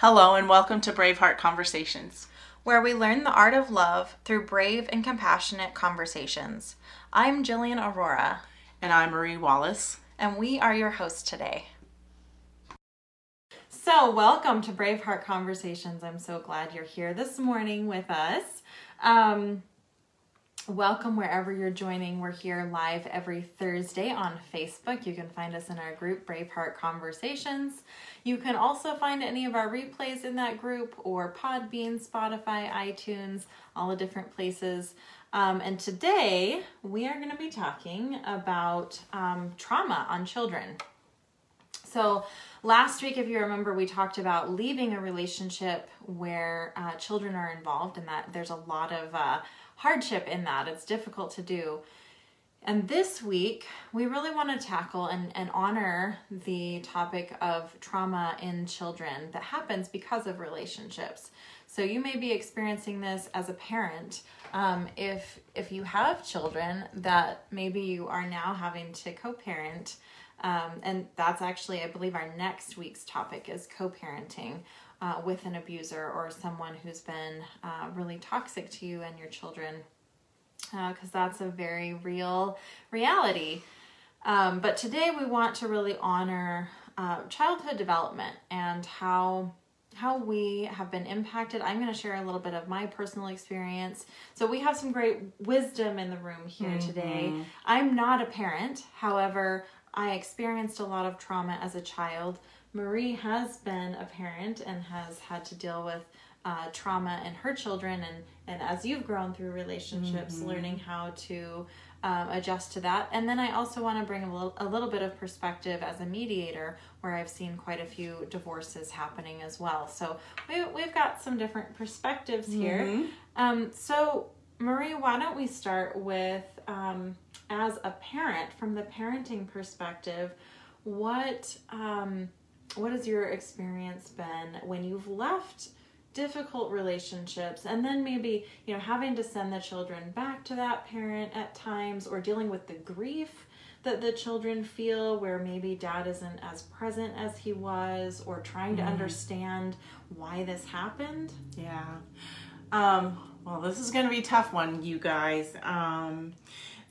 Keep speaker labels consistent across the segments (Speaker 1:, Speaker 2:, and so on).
Speaker 1: Hello, and welcome to Braveheart Conversations.
Speaker 2: where we learn the art of love through brave and compassionate conversations. I'm Jillian Aurora,
Speaker 1: And I'm Marie Wallace.
Speaker 2: and we are your hosts today. So, welcome to Braveheart Conversations. I'm so glad you're here this morning with us. Um, welcome wherever you're joining. We're here live every Thursday on Facebook. You can find us in our group, Braveheart Conversations. You can also find any of our replays in that group or Podbean, Spotify, iTunes, all the different places. Um, and today we are going to be talking about um, trauma on children. So, last week, if you remember, we talked about leaving a relationship where uh, children are involved and that there's a lot of uh, hardship in that. It's difficult to do. And this week, we really want to tackle and, and honor the topic of trauma in children that happens because of relationships. So you may be experiencing this as a parent. Um, if if you have children that maybe you are now having to co-parent, um, and that's actually, I believe, our next week's topic is co-parenting uh, with an abuser or someone who's been uh, really toxic to you and your children because that's a very real reality. Um, but today we want to really honor uh, childhood development and how how we have been impacted. I'm going to share a little bit of my personal experience. So we have some great wisdom in the room here today. I'm not a parent, however, I experienced a lot of trauma as a child. Marie has been a parent and has had to deal with uh, trauma in her children and and as you've grown through relationships learning how to um, adjust to that. And then i also want to bring a little, a little bit of perspective as a mediator where i've seen quite a few divorces happening as well. So we, we've got some different perspectives here. Um, so marie why don't we start with um, as a parent from the parenting perspective what um, what has your experience been when you've left difficult relationships and then maybe you know having to send the children back to that parent at times or dealing with the grief that the children feel where maybe dad isn't as present as he was or trying to understand why this happened
Speaker 1: Yeah. Um, well, this is going to be a tough one, you guys. Um,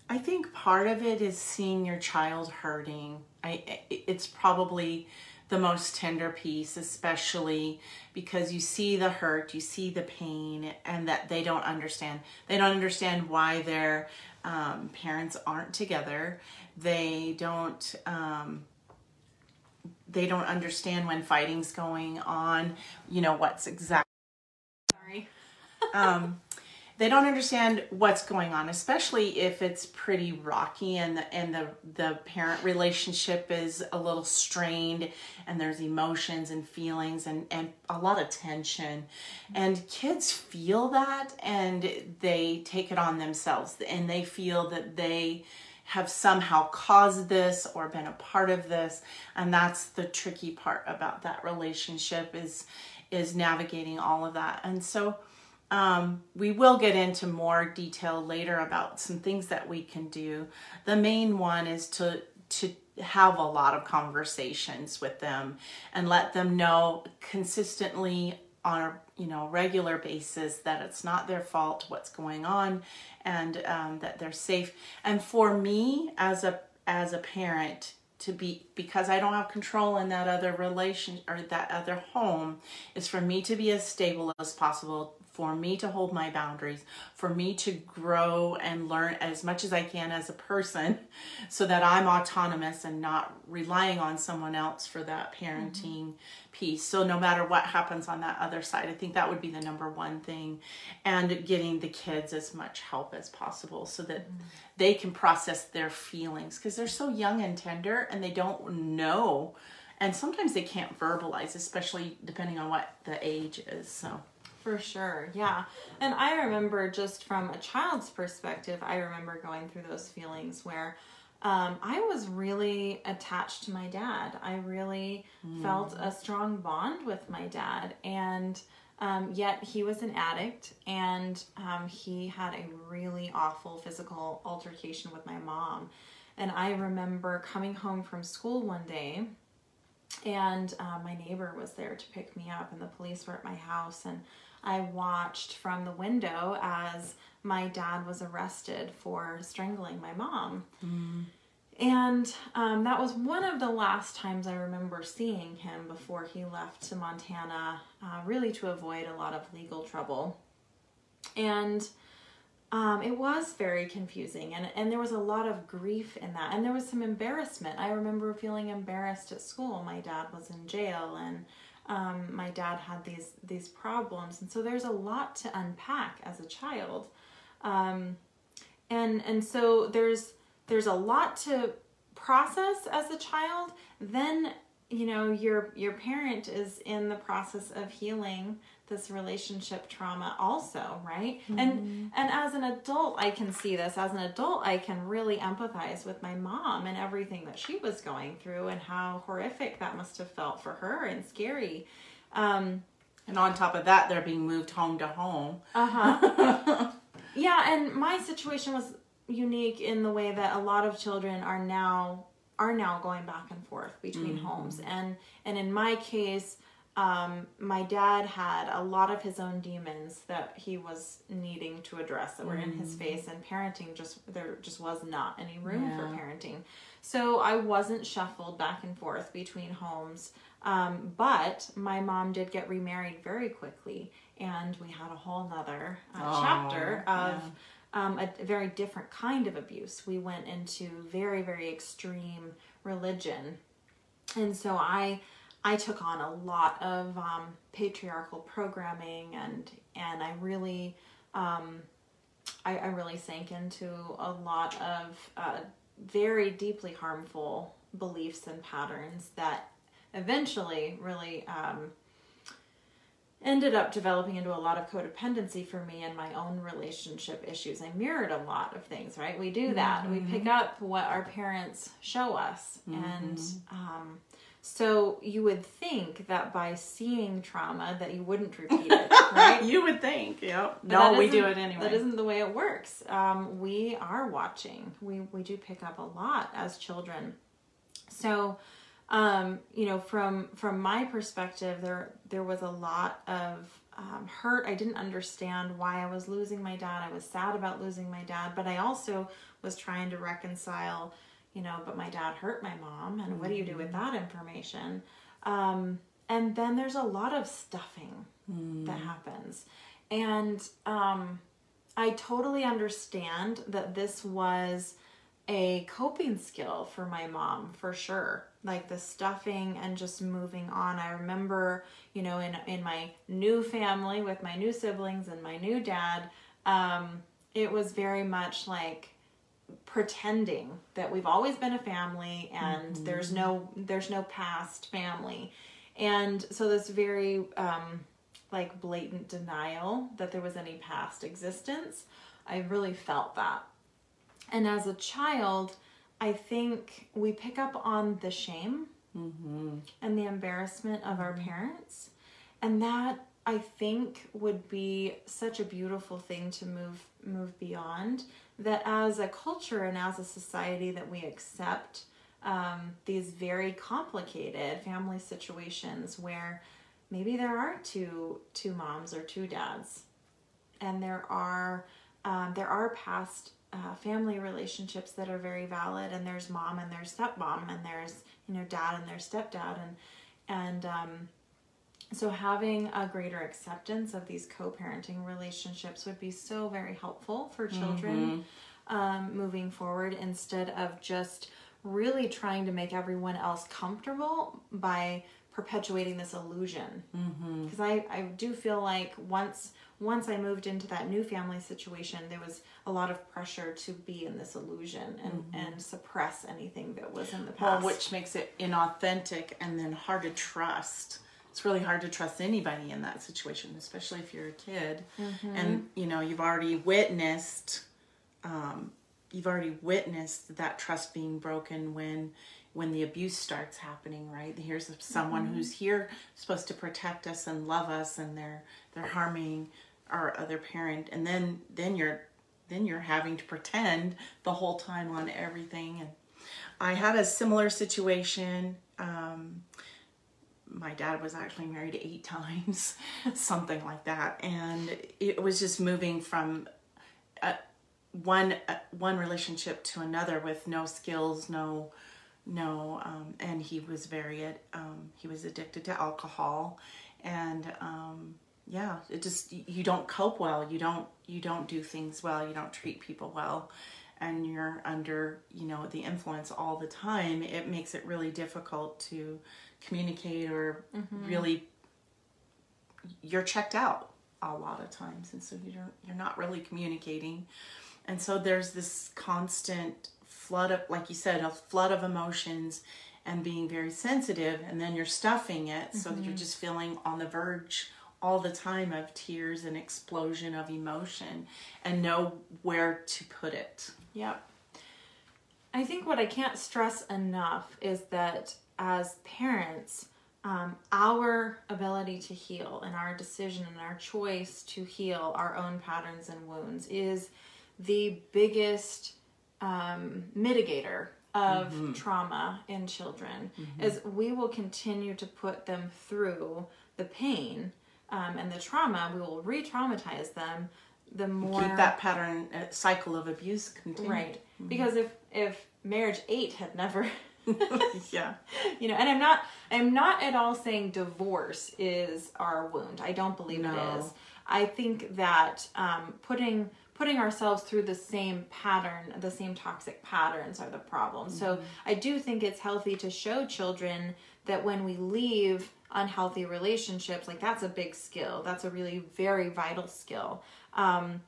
Speaker 1: I think part of it is seeing your child hurting. I, it's probably the most tender piece, especially because you see the hurt, you see the pain, and that they don't understand. They don't understand why their um, parents aren't together. They don't. Um, they don't understand when fighting's going on. You know what's exactly
Speaker 2: sorry
Speaker 1: um, they don't understand what's going on, especially if it's pretty rocky and the, and the the parent relationship is a little strained, and there's emotions and feelings and and a lot of tension, and kids feel that and they take it on themselves and they feel that they have somehow caused this or been a part of this. And that's the tricky part about that relationship is is navigating all of that. And so um, we will get into more detail later about some things that we can do. The main one is to to have a lot of conversations with them and let them know consistently on a you know regular basis that it's not their fault what's going on and um, that they're safe. And for me as a as a parent to be because I don't have control in that other relation or that other home is for me to be as stable as possible for me to hold my boundaries for me to grow and learn as much as I can as a person so that I'm autonomous and not relying on someone else for that parenting mm-hmm. piece. So no matter what happens on that other side I think that would be the number one thing and getting the kids as much help as possible so that mm-hmm. they can process their feelings because they're so young and tender and they don't know and sometimes they can't verbalize especially depending on what the age is so
Speaker 2: For sure, yeah. And I remember just from a child's perspective, I remember going through those feelings where um, I was really attached to my dad. I really felt a strong bond with my dad. And um, yet he was an addict and um, he had a really awful physical altercation with my mom. And I remember coming home from school one day and uh, my neighbor was there to pick me up, and the police were at my house, and I watched from the window as my dad was arrested for strangling my mom. And um, that was one of the last times I remember seeing him before he left to Montana, uh, really to avoid a lot of legal trouble. And um, it was very confusing, and, and there was a lot of grief in that, and there was some embarrassment. I remember feeling embarrassed at school. My dad was in jail, and um, my dad had these these problems, and so there's a lot to unpack as a child, um, and and so there's there's a lot to process as a child. Then you know your your parent is in the process of healing this relationship trauma also right? And and as an adult i can see this. As an adult i can really empathize with my mom and everything that she was going through and how horrific that must have felt for her and scary. Um
Speaker 1: And on top of that, they're being moved home to home.
Speaker 2: uh-huh. Yeah and my situation was unique in the way that a lot of children are now are now going back and forth between homes. And and in my case um, my dad had a lot of his own demons that he was needing to address that were in his face and parenting just there just was not any room for parenting so i wasn't shuffled back and forth between homes um, but my mom did get remarried very quickly and we had a whole nother uh,
Speaker 1: Oh,
Speaker 2: chapter of
Speaker 1: yeah.
Speaker 2: um, a very different kind of abuse. We went into very, very extreme religion, and so I, I took on a lot of um, patriarchal programming, and and I really, um, I, I really sank into a lot of uh, very deeply harmful beliefs and patterns that eventually really. Um, ended up developing into a lot of codependency for me and my own relationship issues. I mirrored a lot of things, right? We do that. We pick up what our parents show us. And um, so you would think that by seeing trauma that you wouldn't repeat it, right?
Speaker 1: you would think, yep.
Speaker 2: But
Speaker 1: No, we do it anyway.
Speaker 2: That isn't the way it works. Um, we are watching. We we do pick up a lot as children. So, um, you know, from from my perspective, there there was a lot of um, hurt. I didn't understand why I was losing my dad. I was sad about losing my dad, but I also was trying to reconcile. You know, but my dad hurt my mom, and what do you do with that information? Um, and then there's a lot of stuffing that happens. And um, I totally understand that this was a coping skill for my mom for sure. Like the stuffing and just moving on. I remember, you know, in in my new family with my new siblings and my new dad, um, it was very much like pretending that we've always been a family and mm-hmm. there's no there's no past family. And so this very um like blatant denial that there was any past existence i really felt that. And as a child i think we pick up on the shame mm-hmm. and the embarrassment of our mm-hmm. parents. And that i think would be such a beautiful thing to move move beyond that as a culture and as a society that we accept um, these very complicated family situations where maybe there are two two moms or two dads. And there are um, there are past uh, family relationships that are very valid and there's mom and there's stepmom and there's you know dad and there's stepdad and and um, so having a greater acceptance of these co-parenting relationships would be so very helpful for mm-hmm. children um, moving forward instead of just really trying to make everyone else comfortable by perpetuating this illusion. Mm-hmm. Because I, I do feel like once once I moved into that new family situation there was a lot of pressure to be in this illusion and, mm-hmm. and suppress anything that was in the
Speaker 1: well,
Speaker 2: past.
Speaker 1: which makes it inauthentic and then hard to trust. It's really hard to trust anybody in that situation, especially if you're a kid, and you know you've already witnessed, um, you've already witnessed that trust being broken when when the abuse starts happening. Right? Here's someone who's here supposed to protect us and love us, and they're they're harming our other parent, and then then you're then you're having to pretend the whole time on everything and I had a similar situation. Um, my dad was actually married eight times, something like that, and it was just moving from one one relationship to another with no skills, no no, um, and he was very um, he was addicted to alcohol, and um, yeah, it just you don't cope well, you don't you don't do things well, you don't treat people well, and you're under you know the influence all the time. It makes it really difficult to communicate or mm-hmm. really you're checked out a lot of times and so you're you're not really communicating and so there's this constant flood of like you said a flood of emotions and being very sensitive and then you're stuffing it mm-hmm. so that you're mm-hmm. just feeling on the verge all the time of tears and explosion of emotion and know where to put it
Speaker 2: yep i think what i can't stress enough is that as parents, um, our ability to heal and our decision and our choice to heal our own patterns and wounds is the biggest um, mitigator of mm-hmm. trauma in children mm-hmm. is we will continue to put them through the pain um, and the trauma we will re-traumatize them the more
Speaker 1: keep that pattern uh, cycle of abuse continued.
Speaker 2: right mm-hmm. because if if marriage eight had never
Speaker 1: yeah.
Speaker 2: You know, and I'm not I'm not at all saying divorce is our wound. I don't believe no. it is. I think that um, putting putting ourselves through the same pattern, the same toxic patterns are the problem. Mm-hmm. So I do think it's healthy to show children that when we leave unhealthy relationships, like that's a big skill. That's a really very vital skill. Um,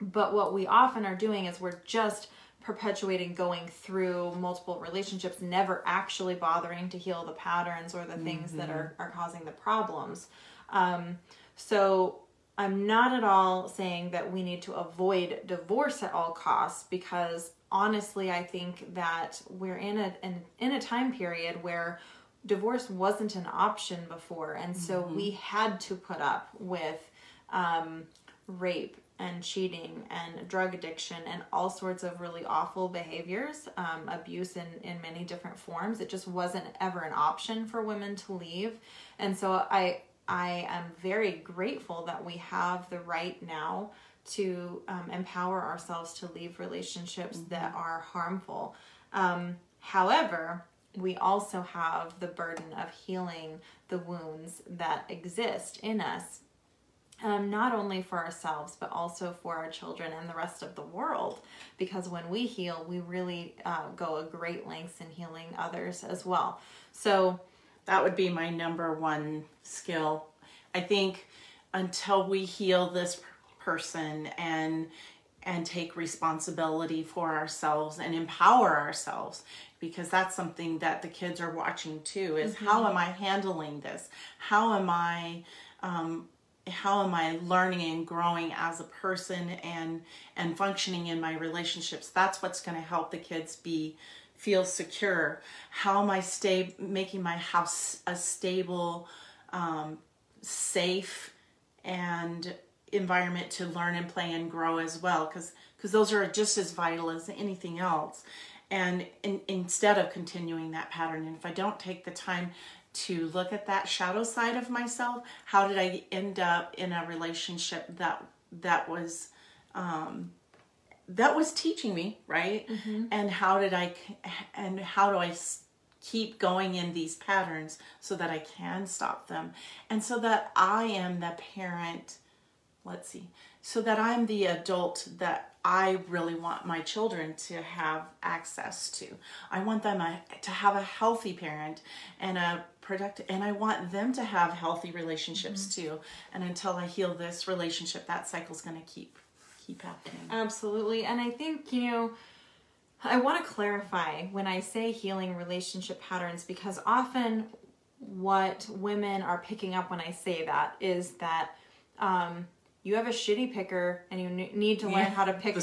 Speaker 2: but what we often are doing is we're just perpetuating going through multiple relationships, never actually bothering to heal the patterns or the things mm-hmm. that are, are causing the problems. Um, so I'm not at all saying that we need to avoid divorce at all costs because honestly, I think that we're in a in, in a time period where divorce wasn't an option before, and so mm-hmm. we had to put up with um, rape and cheating and drug addiction and all sorts of really awful behaviors, um, abuse in, in many different forms. It just wasn't ever an option for women to leave. And so I, I am very grateful that we have the right now to um, empower ourselves to leave relationships mm-hmm. that are harmful. Um, however, we also have the burden of healing the wounds that exist in us um, not only for ourselves, but also for our children and the rest of the world. Because when we heal, we really uh, go a great lengths in healing others as well. So,
Speaker 1: that would be my number one skill. I think until we heal this person and and take responsibility for ourselves and empower ourselves because that's something that the kids are watching too is mm-hmm. how am i handling this how am i um, how am I learning and growing as a person and and functioning in my relationships? That's what's going to help the kids be feel secure. How am I stay making my house a stable, um, safe, and environment to learn and play and grow as well? Because because those are just as vital as anything else. And in, instead of continuing that pattern, and if I don't take the time to look at that shadow side of myself. How did I end up in a relationship that that was um, that was teaching me right? Mm-hmm. And how did I and how do I keep going in these patterns so that I can stop them and so that I am the parent. Let's see, so that I'm the adult that I really want my children to have access to. I want them to have a healthy parent and a productive and I want them to have healthy relationships mm-hmm. too. And until I heal this relationship, that cycle's going to keep keep happening.
Speaker 2: Absolutely. And I think, you know, I want to clarify when I say healing relationship patterns because often what women are picking up when I say that is that um, you have a shitty picker and you need to learn yeah, how to pick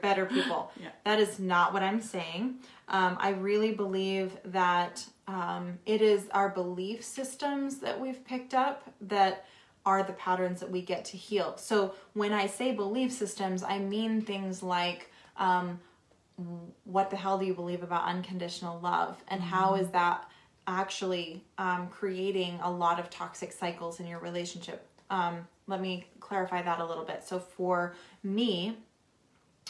Speaker 2: better people. yeah. That is not what I'm saying. Um, I really believe that um, it is our belief systems that we've picked up that are the patterns that we get to heal. So when I say belief systems, I mean things like um, what the hell do you believe about unconditional love and mm-hmm. how is that actually um, creating a lot of toxic cycles in your relationship. Um, let me clarify that a little bit. So, for me,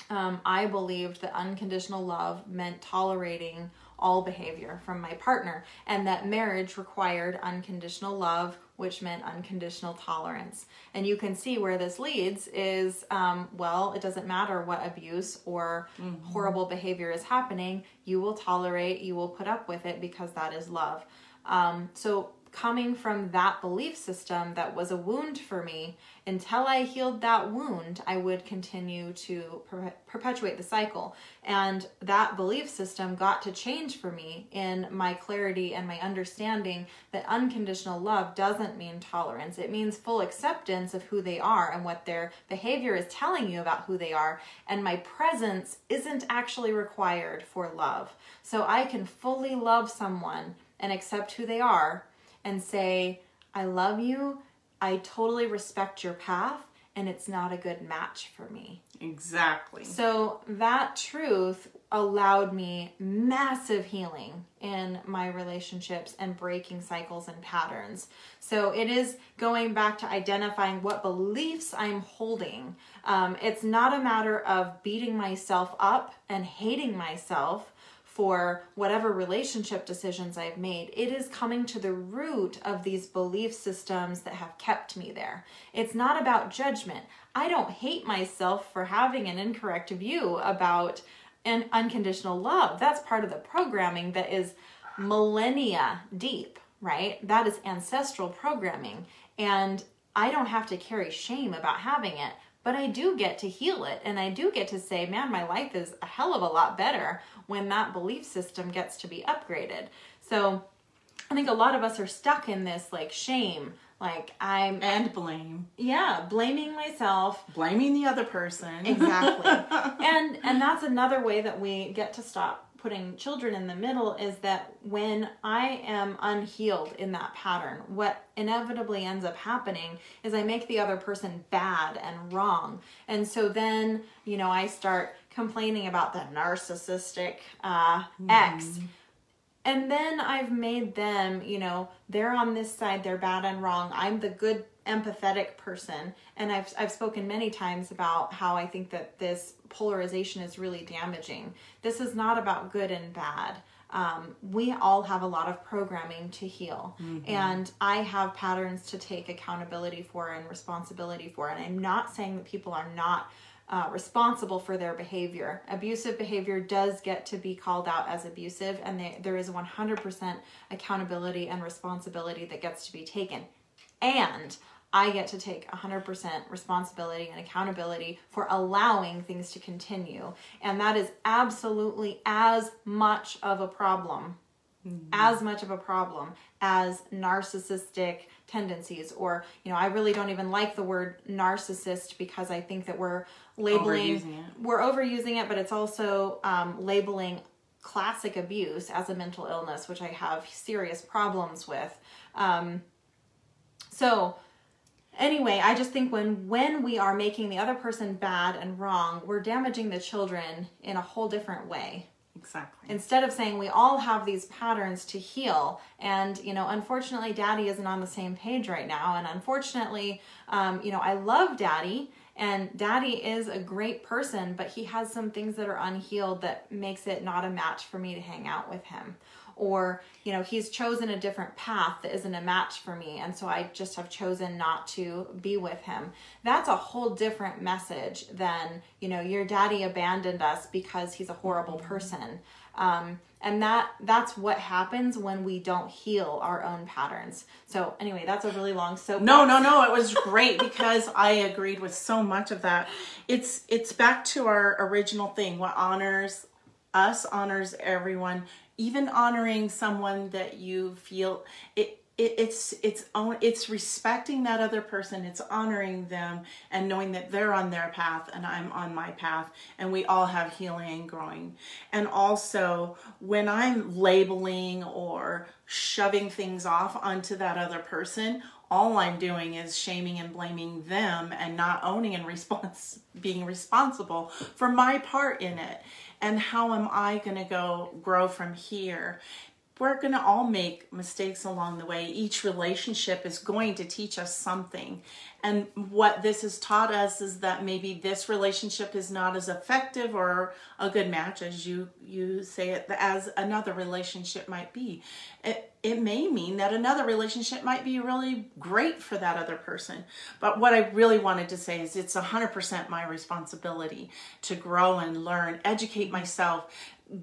Speaker 2: um, I believed that unconditional love meant tolerating all behavior from my partner, and that marriage required unconditional love, which meant unconditional tolerance. And you can see where this leads is um, well, it doesn't matter what abuse or mm-hmm. horrible behavior is happening, you will tolerate, you will put up with it because that is love. Um, so coming from that belief system that was a wound for me, until I healed that wound, I would continue to per- perpetuate the cycle. And that belief system got to change for me in my clarity and my understanding that unconditional love doesn't mean tolerance. It means full acceptance of who they are and what their behavior is telling you about who they are. And my presence isn't actually required for love. So I can fully love someone and accept who they are and say, I love you, I totally respect your path, and it's not a good match for me.
Speaker 1: Exactly.
Speaker 2: So that truth allowed me massive healing in my relationships and breaking cycles and patterns. So it is going back to identifying what beliefs I'm holding. Um, it's not a matter of beating myself up and hating myself for whatever relationship decisions I've made. It is coming to the root of these belief systems that have kept me there. It's not about judgment. I don't hate myself for having an incorrect view about an unconditional love. That's part of the programming that is millennia deep, right? That is ancestral programming. And I don't have to carry shame about having it but I do get to heal it and I do get to say, man, my life is a hell of a lot better when that belief system gets to be upgraded. So I think a lot of us are stuck in this like shame, like I'm
Speaker 1: and blame.
Speaker 2: Yeah, blaming myself,
Speaker 1: blaming the other person.
Speaker 2: Exactly. and and that's another way that we get to stop putting children in the middle is that when I am unhealed in that pattern, what inevitably ends up happening is I make the other person bad and wrong. And so then, you know, I start complaining about the narcissistic uh, mm-hmm. ex. And then I've made them, you know, they're on this side, they're bad and wrong. I'm the good empathetic person and I've I've spoken many times about how I think that this polarization is really damaging. This is not about good and bad. Um, we all have a lot of programming to heal, mm-hmm. and I have patterns to take accountability for and responsibility for. And I'm not saying that people are not uh, responsible for their behavior. Abusive behavior does get to be called out as abusive, and they, there is 100% accountability and responsibility that gets to be taken. And I get to take 100% responsibility and accountability for allowing things to continue. And that is absolutely as much of a problem, mm-hmm. as much of a problem as narcissistic tendencies. Or, you know, I really don't even like the word narcissist because I think that we're labeling, overusing we're overusing it, but it's also um, labeling classic abuse as a mental illness, which I have serious problems with. Um, so, anyway i just think when when we are making the other person bad and wrong we're damaging the children in a whole different way.
Speaker 1: Exactly.
Speaker 2: Instead of saying we all have these patterns to heal and you know unfortunately daddy isn't on the same page right now and unfortunately um, you know i love daddy and daddy is a great person but he has some things that are unhealed that makes it not a match for me to hang out with him or you know he's chosen a different path that isn't a match for me and so i just have chosen not to be with him. That's a whole different message than you know your daddy abandoned us because he's a horrible mm-hmm. person. Um, and that that's what happens when we don't heal our own patterns. So anyway that's a really long soap
Speaker 1: no no no it was great because i agreed with so much of that. It's it's back to our original thing. What honors us honors everyone even honoring someone that you feel it, it it's it's own it's respecting that other person it's honoring them and knowing that they're on their path and i'm on my path and we all have healing and growing. And also when i'm labeling or shoving things off onto that other person all i'm doing is shaming and blaming them and not owning and response being responsible for my part in it and how am I going to go grow from here? We're going to all make mistakes along the way. Each relationship is going to teach us something. And what this has taught us is that maybe this relationship is not as effective or a good match as you you say it as another relationship might be. It it may mean that another relationship might be really great for that other person. But what I really wanted to say is it's 100% my responsibility to grow and learn, educate myself,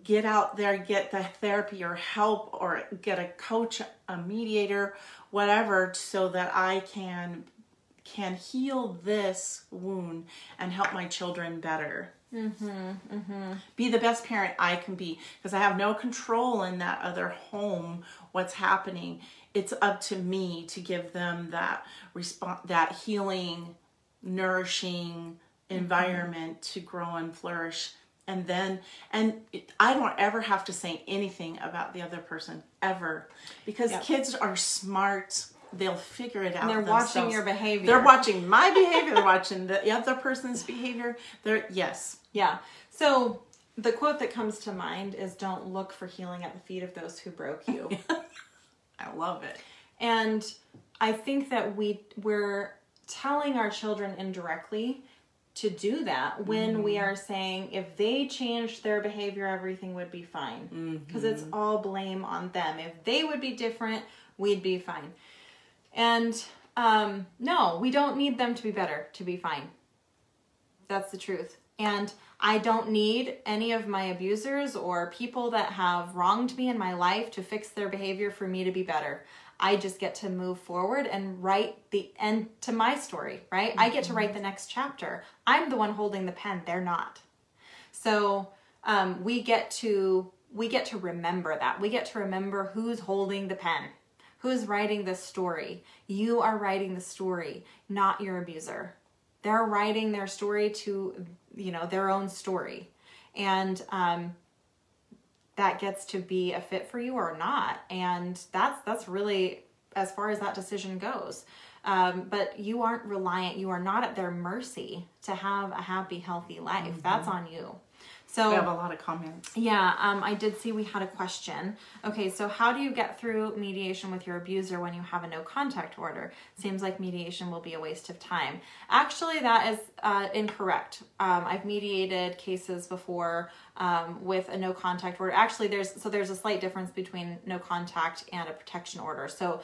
Speaker 1: get out there, get the therapy or help or get a coach, a mediator, whatever, so that I can can heal this wound and help my children better. Mm-hmm, mm-hmm. Be the best parent I can be because I have no control in that other home. What's happening? It's up to me to give them that response, that healing, nourishing environment mm-hmm. to grow and flourish and then and i don't ever have to say anything about the other person ever. Because yep. kids are smart. They'll figure it out
Speaker 2: and they're themselves. watching your behavior.
Speaker 1: They're watching my behavior they're watching the other person's behavior. They're yes.
Speaker 2: Yeah. So the quote that comes to mind is don't look for healing at the feet of those who broke you.
Speaker 1: I love it.
Speaker 2: And i think that we we're telling our children indirectly to do that when mm-hmm. we are saying if they changed their behavior, everything would be fine. Because mm-hmm. it's all blame on them. If they would be different, we'd be fine. And um, no, we don't need them to be better to be fine. That's the truth. And I don't need any of my abusers or people that have wronged me in my life to fix their behavior for me to be better. I just get to move forward and write the end to my story, right? Mm-hmm. I get to write the next chapter. I'm the one holding the pen, they're not. So um, we get to we get to remember that. We get to remember who's holding the pen, who's writing the story. You are writing the story, not your abuser. They're writing their story to, you know, their own story. And um, that gets to be a fit for you or not. And that's that's really as far as that decision goes. Um, but you aren't reliant you are not at their mercy to have a happy healthy life. Mm-hmm. that's on you so
Speaker 1: we have a lot of comments.
Speaker 2: Yeah, um, I did see we had a question. Okay, so how do you get through mediation with your abuser when you have a no contact order? Seems like mediation will be a waste of time. Actually, that is uh, incorrect. Um, I've mediated cases before um, with a no contact order. Actually, there's so there's a slight difference between no contact and a protection order. So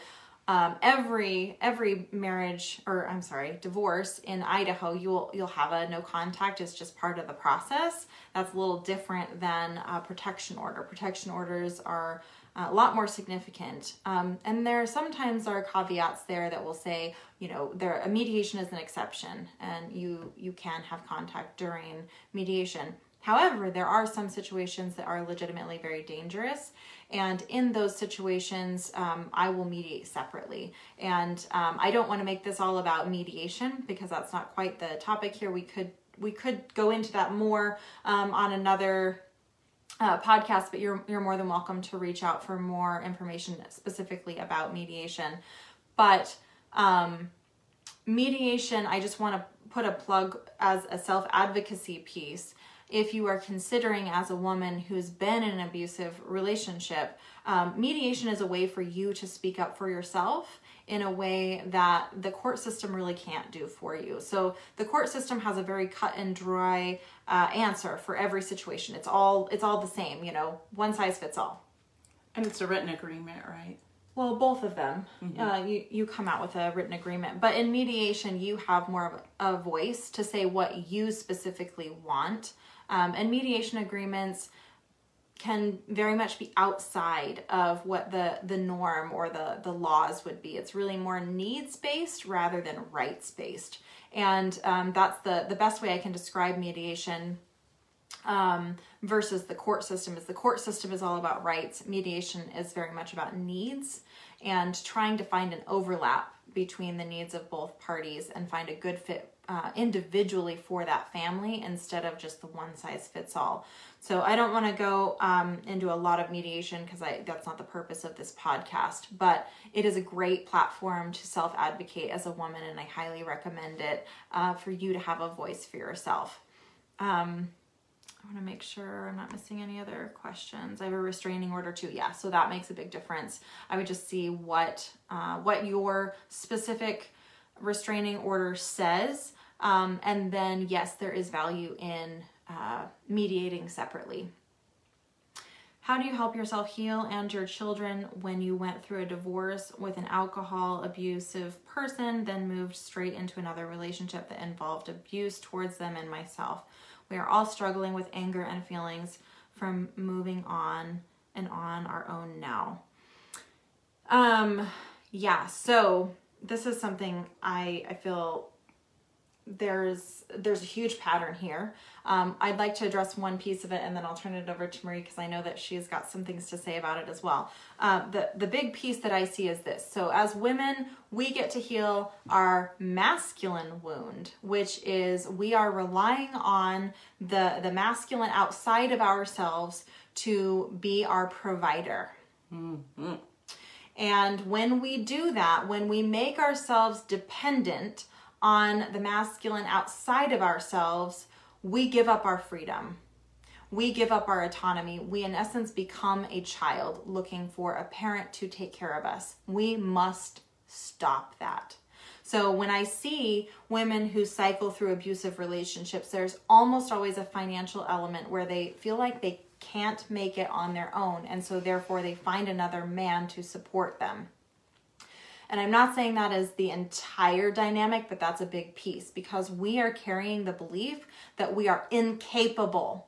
Speaker 2: um, every every marriage or I'm sorry divorce in Idaho you'll you'll have a no contact. It's just part of the process. That's a little different than a protection order. Protection orders are uh, a lot more significant. Um, and there sometimes are caveats there that will say you know there a mediation is an exception and you you can have contact during mediation However, there are some situations that are legitimately very dangerous, and in those situations, um, I will mediate separately. And um, I don't want to make this all about mediation because that's not quite the topic here. We could we could go into that more um, on another uh, podcast, but you're you're more than welcome to reach out for more information specifically about mediation. But um, mediation, I just want to put a plug as a self advocacy piece if you are considering as a woman who's been in an abusive relationship, um, mediation is a way for you to speak up for yourself in a way that the court system really can't do for you. So the court system has a very cut and dry uh, answer for every situation. It's all it's all the same, you know, one size fits all.
Speaker 1: And it's a written agreement, right?
Speaker 2: Well, both of them. Mm-hmm. Uh, you you come out with a written agreement, but in mediation, you have more of a voice to say what you specifically want um, and mediation agreements can very much be outside of what the the norm or the the laws would be. It's really more needs based rather than rights based, and um, that's the the best way I can describe mediation um, versus the court system. Is the court system is all about rights. Mediation is very much about needs and trying to find an overlap between the needs of both parties and find a good fit uh, individually for that family instead of just the one size fits all. So I don't want to go um, into a lot of mediation because that's not the purpose of this podcast. But it is a great platform to self advocate as a woman, and I highly recommend it uh, for you to have a voice for yourself. Um, I want to make sure I'm not missing any other questions. I have a restraining order too. Yeah, so that makes a big difference. I would just see what uh, what your specific restraining order says, um, and then yes, there is value in uh, mediating separately. How do you help yourself heal and your children when you went through a divorce with an alcohol abusive person, then moved straight into another relationship that involved abuse towards them and myself? We are all struggling with anger and feelings from moving on and on our own now. Um, yeah, so this is something I I feel there's there's a huge pattern here. Um, I'd like to address one piece of it, and then I'll turn it over to Marie because I know that she's got some things to say about it as well. Uh, the the big piece that I see is this: so as women, we get to heal our masculine wound, which is we are relying on the the masculine outside of ourselves to be our provider. Mm-hmm. And when we do that, when we make ourselves dependent on the masculine outside of ourselves, we give up our freedom. We give up our autonomy. We, in essence, become a child looking for a parent to take care of us. We must stop that. So, when I see women who cycle through abusive relationships, there's almost always a financial element where they feel like they can't make it on their own. And so, therefore, they find another man to support them. And I'm not saying that is the entire dynamic, but that's a big piece because we are carrying the belief that we are incapable,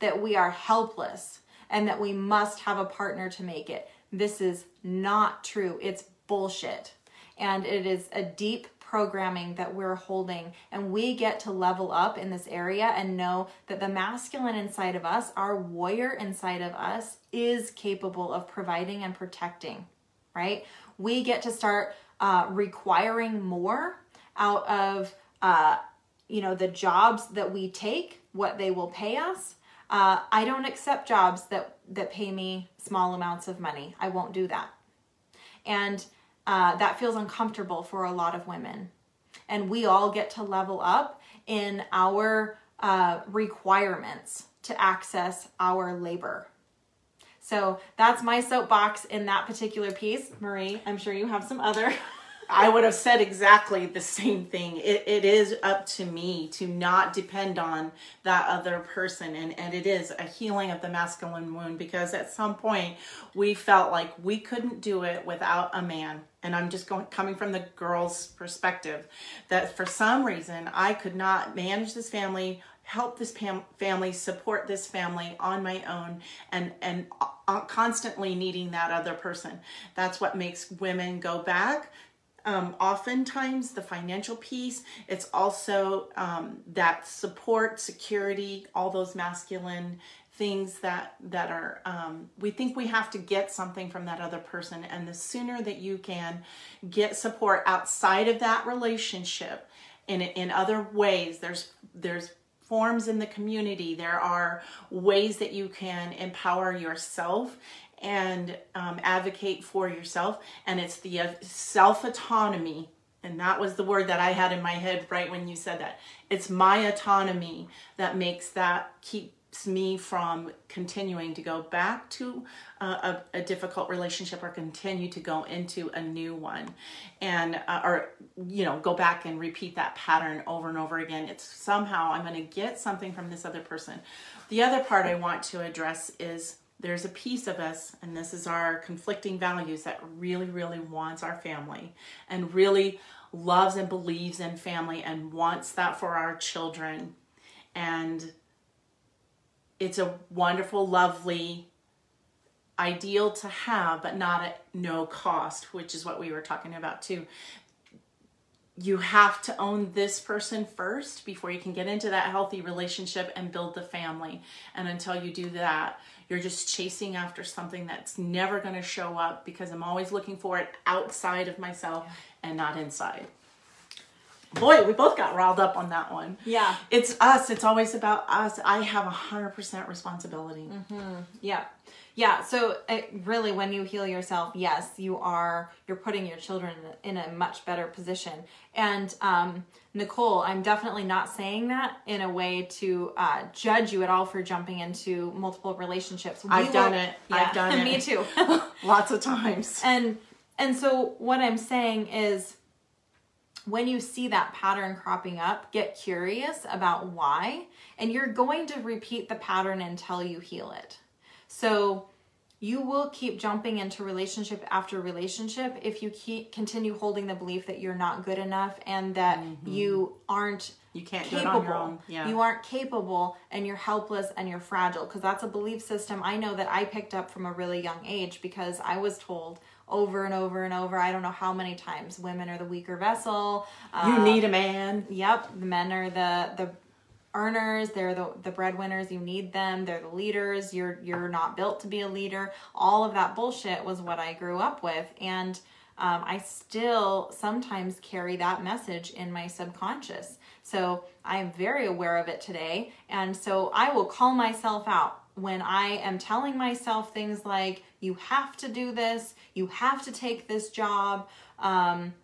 Speaker 2: that we are helpless, and that we must have a partner to make it. This is not true. It's bullshit. And it is a deep programming that we're holding. And we get to level up in this area and know that the masculine inside of us, our warrior inside of us, is capable of providing and protecting, right? we get to start uh, requiring more out of uh, you know the jobs that we take what they will pay us uh, i don't accept jobs that that pay me small amounts of money i won't do that and uh, that feels uncomfortable for a lot of women and we all get to level up in our uh, requirements to access our labor so that's my soapbox in that particular piece. Marie, I'm sure you have some other.
Speaker 1: I would have said exactly the same thing. It, it is up to me to not depend on that other person. And, and it is a healing of the masculine wound because at some point we felt like we couldn't do it without a man. And I'm just going, coming from the girl's perspective that for some reason I could not manage this family help this pam- family support this family on my own and and uh, constantly needing that other person. That's what makes women go back. Um, oftentimes the financial piece it's also um, that support security all those masculine things that that are um, we think we have to get something from that other person and the sooner that you can get support outside of that relationship in in other ways there's there's forms in the community. There are ways that you can empower yourself and um, advocate for yourself. And it's the uh, self autonomy. And that was the word that I had in my head right when you said that. It's my autonomy that makes that keep me from continuing to go back to uh, a, a, difficult relationship or continue to go into a new one. And uh, or you know go back and repeat that pattern over and over again. It's somehow i'm going to get something from this other person. The other part i want to address is there's a piece of us and this is our conflicting values that really really wants our family and really loves and believes in family and wants that for our children. And it's a wonderful, lovely ideal to have, but not at no cost, which is what we were talking about too. You have to own this person first before you can get into that healthy relationship and build the family. And until you do that, you're just chasing after something that's never going to show up because I'm always looking for it outside of myself yeah. and not inside boy, we both got riled up on that one.
Speaker 2: Yeah.
Speaker 1: It's us. It's always about us. I have a hundred percent responsibility.
Speaker 2: Mm-hmm. Yeah. Yeah, so it, really when you heal yourself, yes, you are you're putting your children in a, much better position. And um, Nicole, I'm definitely not saying that in a way to uh, judge you at all for jumping into multiple relationships.
Speaker 1: We I've done it. Yeah, I've done it.
Speaker 2: Me too.
Speaker 1: Lots of times.
Speaker 2: And and so what I'm saying is when you see that pattern cropping up, get curious about why, and you're going to repeat the pattern until you heal it. So you will keep jumping into relationship after relationship if you keep continue holding the belief that you're not good enough and that mm-hmm. you aren't
Speaker 1: you can't capable.
Speaker 2: Yeah. You aren't capable and you're helpless and you're fragile because that's a belief system I know that I picked up from a really young age because I was told over and over and over. I don't know how many times women are the weaker vessel.
Speaker 1: You um, need a man.
Speaker 2: Yep, the men are the the earners. They're the the breadwinners. You need them. They're the leaders. You're you're not built to be a leader. All of that bullshit was what I grew up with, and um, I still sometimes carry that message in my subconscious. So I am very aware of it today, and so I will call myself out when I am telling myself things like, you have to do this, you have to take this job, um,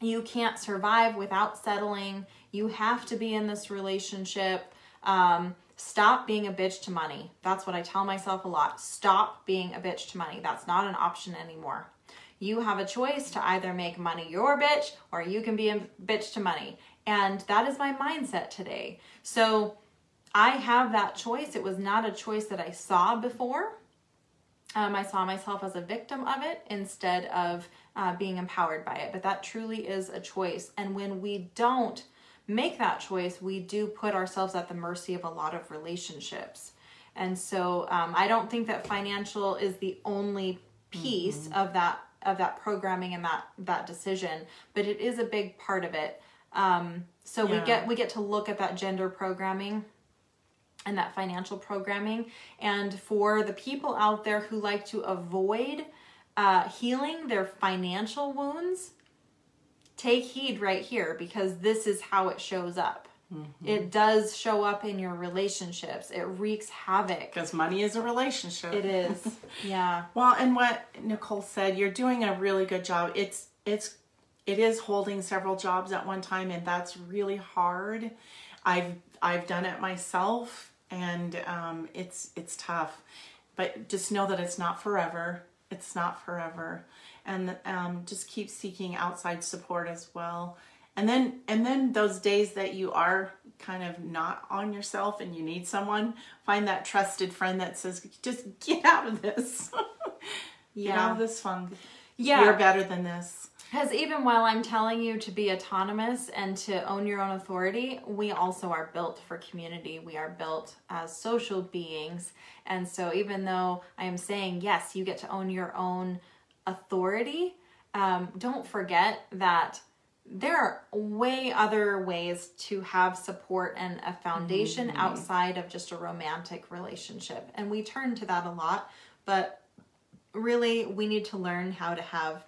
Speaker 2: you can't survive without settling, you have to be in this relationship. Um, stop being a bitch to money. That's what I tell myself a lot. Stop being a bitch to money. That's not an option anymore. You have a choice to either make money your bitch or you can be a bitch to money. And that is my mindset today. So, I have that choice. It was not a choice that I saw before. Um, I saw myself as a victim of it instead of uh, being empowered by it. But that truly is a choice. And when we don't make that choice, we do put ourselves at the mercy of a lot of relationships. And so um, I don't think that financial is the only piece mm-hmm. of that of that programming and that that decision, but it is a big part of it. Um, so yeah. we get we get to look at that gender programming and that financial programming. And for the people out there who like to avoid uh, healing their financial wounds, take heed right here because this is how it shows up. Mm-hmm. It does show up in your relationships. It wreaks havoc.
Speaker 1: Because money is a relationship.
Speaker 2: It is. yeah.
Speaker 1: Well, and what Nicole said, you're doing a really good job. It's it's it is holding several jobs at one time and that's really hard. I've I've done it myself and um, it's it's tough. But just know that it's not forever. It's not forever, and um, just keep seeking outside support as well. And then and then those days that you are kind of not on yourself and you need someone, find that trusted friend that says, "Just get out of this. yeah. Get out of this funk. Yeah, you're better than this."
Speaker 2: Because even while I'm telling you to be autonomous and to own your own authority, we also are built for community. We are built as social beings. And so, even though I am saying, yes, you get to own your own authority, um, don't forget that there are way other ways to have support and a foundation mm-hmm. outside of just a romantic relationship. And we turn to that a lot, but really, we need to learn how to have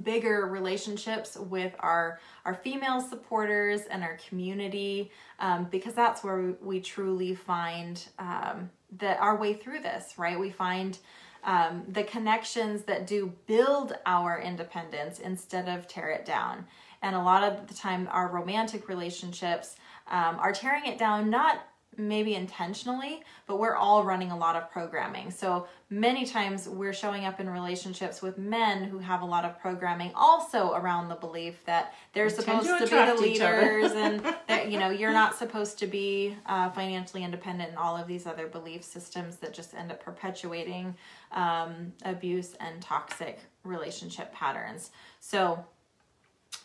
Speaker 2: bigger relationships with our our female supporters and our community um, because that's where we, truly find um, that our way through this right? We find um, the connections that do build our independence instead of tear it down. And a lot of the time our romantic relationships um, are tearing it down not maybe intentionally, but we're all running a lot of programming. So many times we're showing up in relationships with men who have a lot of programming also around the belief that they're supposed to, to be the leaders and that, you know, you're not supposed to be uh, financially independent and all of these other belief systems that just end up perpetuating um, abuse and toxic relationship patterns. So,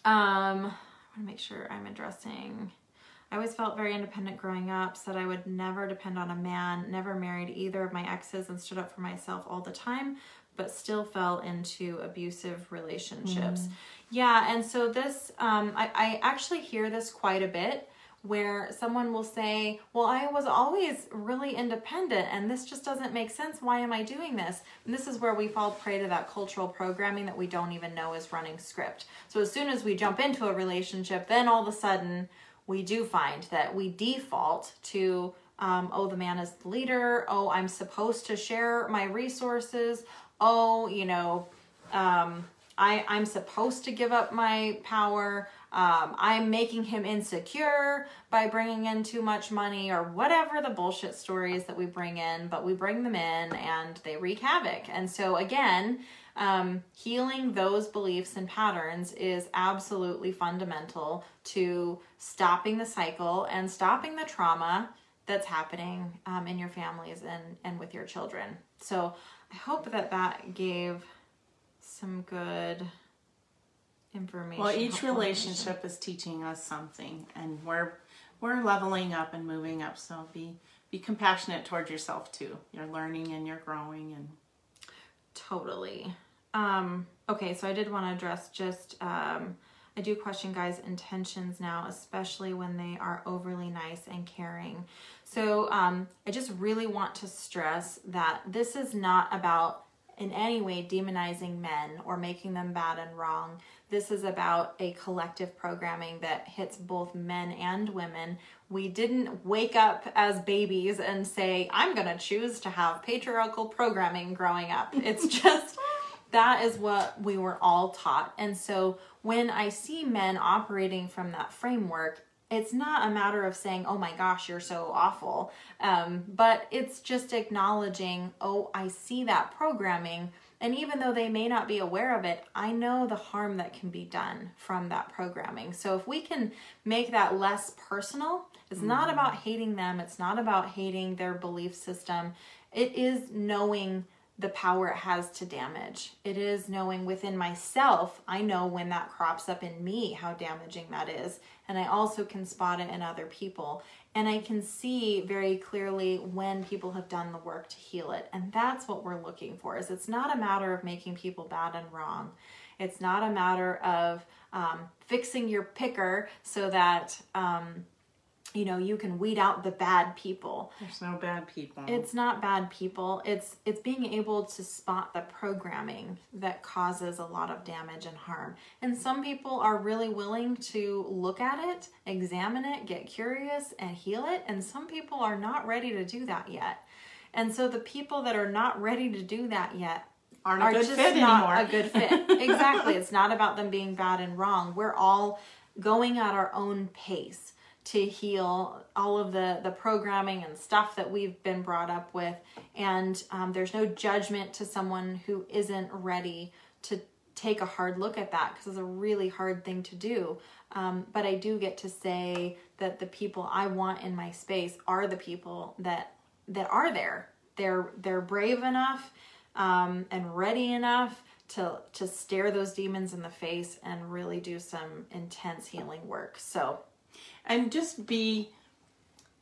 Speaker 2: um, I want to make sure I'm addressing I always felt very independent growing up, said I would never depend on a man, never married either of my exes, and stood up for myself all the time, but still fell into abusive relationships. Mm. Yeah, and so this, um, I, I actually hear this quite a bit where someone will say, Well, I was always really independent and this just doesn't make sense. Why am I doing this? And this is where we fall prey to that cultural programming that we don't even know is running script. So as soon as we jump into a relationship, then all of a sudden we do find that we default to um, oh, the man is the leader. Oh, I'm supposed to share my resources. Oh, you know, um, I, I'm supposed to give up my power. Um, I'm making him insecure by bringing in too much money or whatever the bullshit stories that we bring in, but we bring them in and they wreak havoc. And so, again, um, healing those beliefs and patterns is absolutely fundamental to stopping the cycle and stopping the trauma that's happening um, in your families and, and with your children. So I hope that that gave some good information.
Speaker 1: Well, each relationship is teaching us something, and we're we're leveling up and moving up. So be be compassionate towards yourself too. You're learning and you're growing, and
Speaker 2: totally. Um, okay, so I did want to address just. Um, I do question guys' intentions now, especially when they are overly nice and caring. So um, I just really want to stress that this is not about in any way demonizing men or making them bad and wrong. This is about a collective programming that hits both men and women. We didn't wake up as babies and say, I'm going to choose to have patriarchal programming growing up. It's just that is what we were all taught. And so when I see men operating from that framework, it's not a matter of saying, oh my gosh, you're so awful. Um, but it's just acknowledging, oh, I see that programming. And even though they may not be aware of it, I know the harm that can be done from that programming. So if we can make that less personal, it's mm-hmm. not about hating them, it's not about hating their belief system. It is knowing the power it has to damage. It is knowing within myself, I know when that crops up in me how damaging that is. And I also can spot it in other people. And I can see very clearly when people have done the work to heal it. And that's what we're looking for. Is it's not a matter of making people bad and wrong. It's not a matter of um, fixing your picker so that um, you know you can weed out the bad people.
Speaker 1: There's no bad people.
Speaker 2: It's not bad people. It's it's being able to spot the programming that causes a lot of damage and harm. And some people are really willing to look at it examine it get curious and heal it. And some people are not ready to do that yet. And so the people that are not ready to do that yet
Speaker 1: aren't are just not anymore.
Speaker 2: a good fit. Exactly. It's not about them being bad and wrong. We're all going at our own pace to heal all of the the programming and stuff that we've been brought up with. And um, there's no judgment to someone who isn't ready to take a hard look at that because it's a really hard thing to do. Um, but i do get to say that the people i want in my space are the people that that are there. They're they're brave enough um, and ready enough to to stare those demons in the face and really do some intense healing work. So
Speaker 1: and just be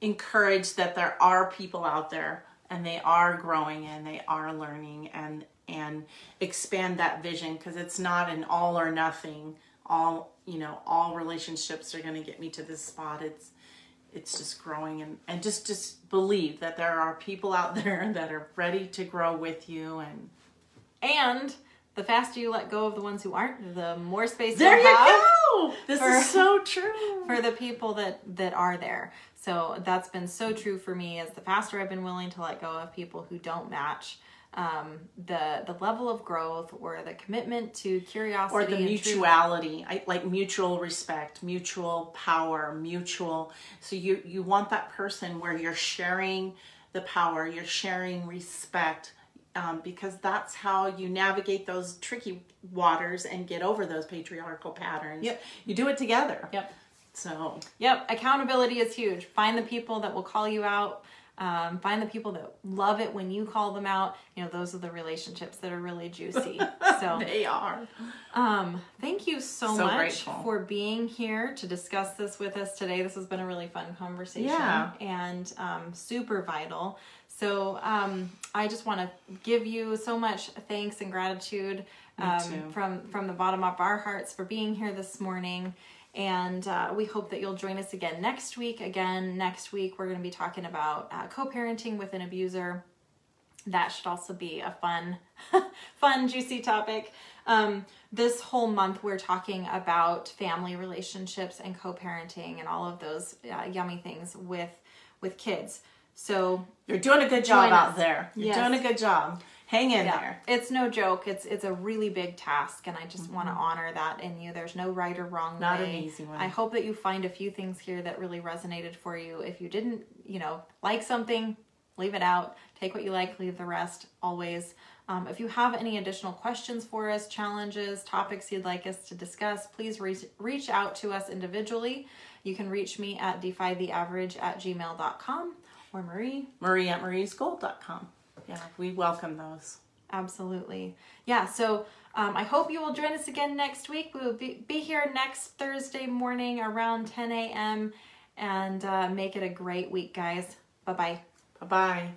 Speaker 1: encouraged that there are people out there and they are growing and they are learning and and expand that vision because it's not an all or nothing. All you know all relationships are going to get me to this spot. It's it's just growing and and just just believe that there are people out there that are ready to grow with you and
Speaker 2: and the faster you let go of the ones who aren't, the more space
Speaker 1: there
Speaker 2: you
Speaker 1: have. Go. This for, is so true
Speaker 2: for the people that that are there. So that's been so true for me. As the faster I've been willing to let go of people who don't match um, the the level of growth or the commitment to curiosity
Speaker 1: or the mutuality, I, like mutual respect, mutual power, mutual. So you you want that person where you're sharing the power, you're sharing respect um, because that's how you navigate those tricky waters and get over those patriarchal patterns.
Speaker 2: Yep.
Speaker 1: You do it together.
Speaker 2: Yep.
Speaker 1: So,
Speaker 2: yep, accountability is huge. Find the people that will call you out. Um, find the people that love it when you call them out. You know, those are the relationships that are really juicy. So
Speaker 1: they are.
Speaker 2: Um, thank you so, so much grateful. for being here to discuss this with us today. This has been a really fun conversation
Speaker 1: yeah.
Speaker 2: and um, super vital. So um, I just want to give you so much thanks and gratitude um, from from the bottom of our hearts for being here this morning. And uh, we hope that you'll join us again next week. Again, next week we're going to be talking about uh, co-parenting with an abuser. That should also be a fun, fun, juicy topic. Um, this whole month we're talking about family relationships and co-parenting and all of those uh, yummy things with with kids. So
Speaker 1: You're doing a good job out there. You're
Speaker 2: Yes.
Speaker 1: doing a good job. Hang in
Speaker 2: yeah,
Speaker 1: there.
Speaker 2: it's no joke. It's it's a really big task, and I just want to honor that in you. There's no right or wrong
Speaker 1: Mm-hmm. Not an easy one.
Speaker 2: I hope that you find a few things here that really resonated for you. If you didn't, you know, like something, leave it out. Take what you like, leave the rest. Always. Um, if you have any additional questions for us, challenges, topics you'd like us to discuss, please reach, reach out to us individually. You can reach me at defytheaverage at gmail.com or Marie
Speaker 1: Marie at mariesgold.com. Yeah, we welcome those.
Speaker 2: Absolutely. Yeah, so um, I hope you will join us again next week. We will be, be here next Thursday morning around 10 a.m. and uh, make it a great week, guys. Bye bye.
Speaker 1: Bye bye.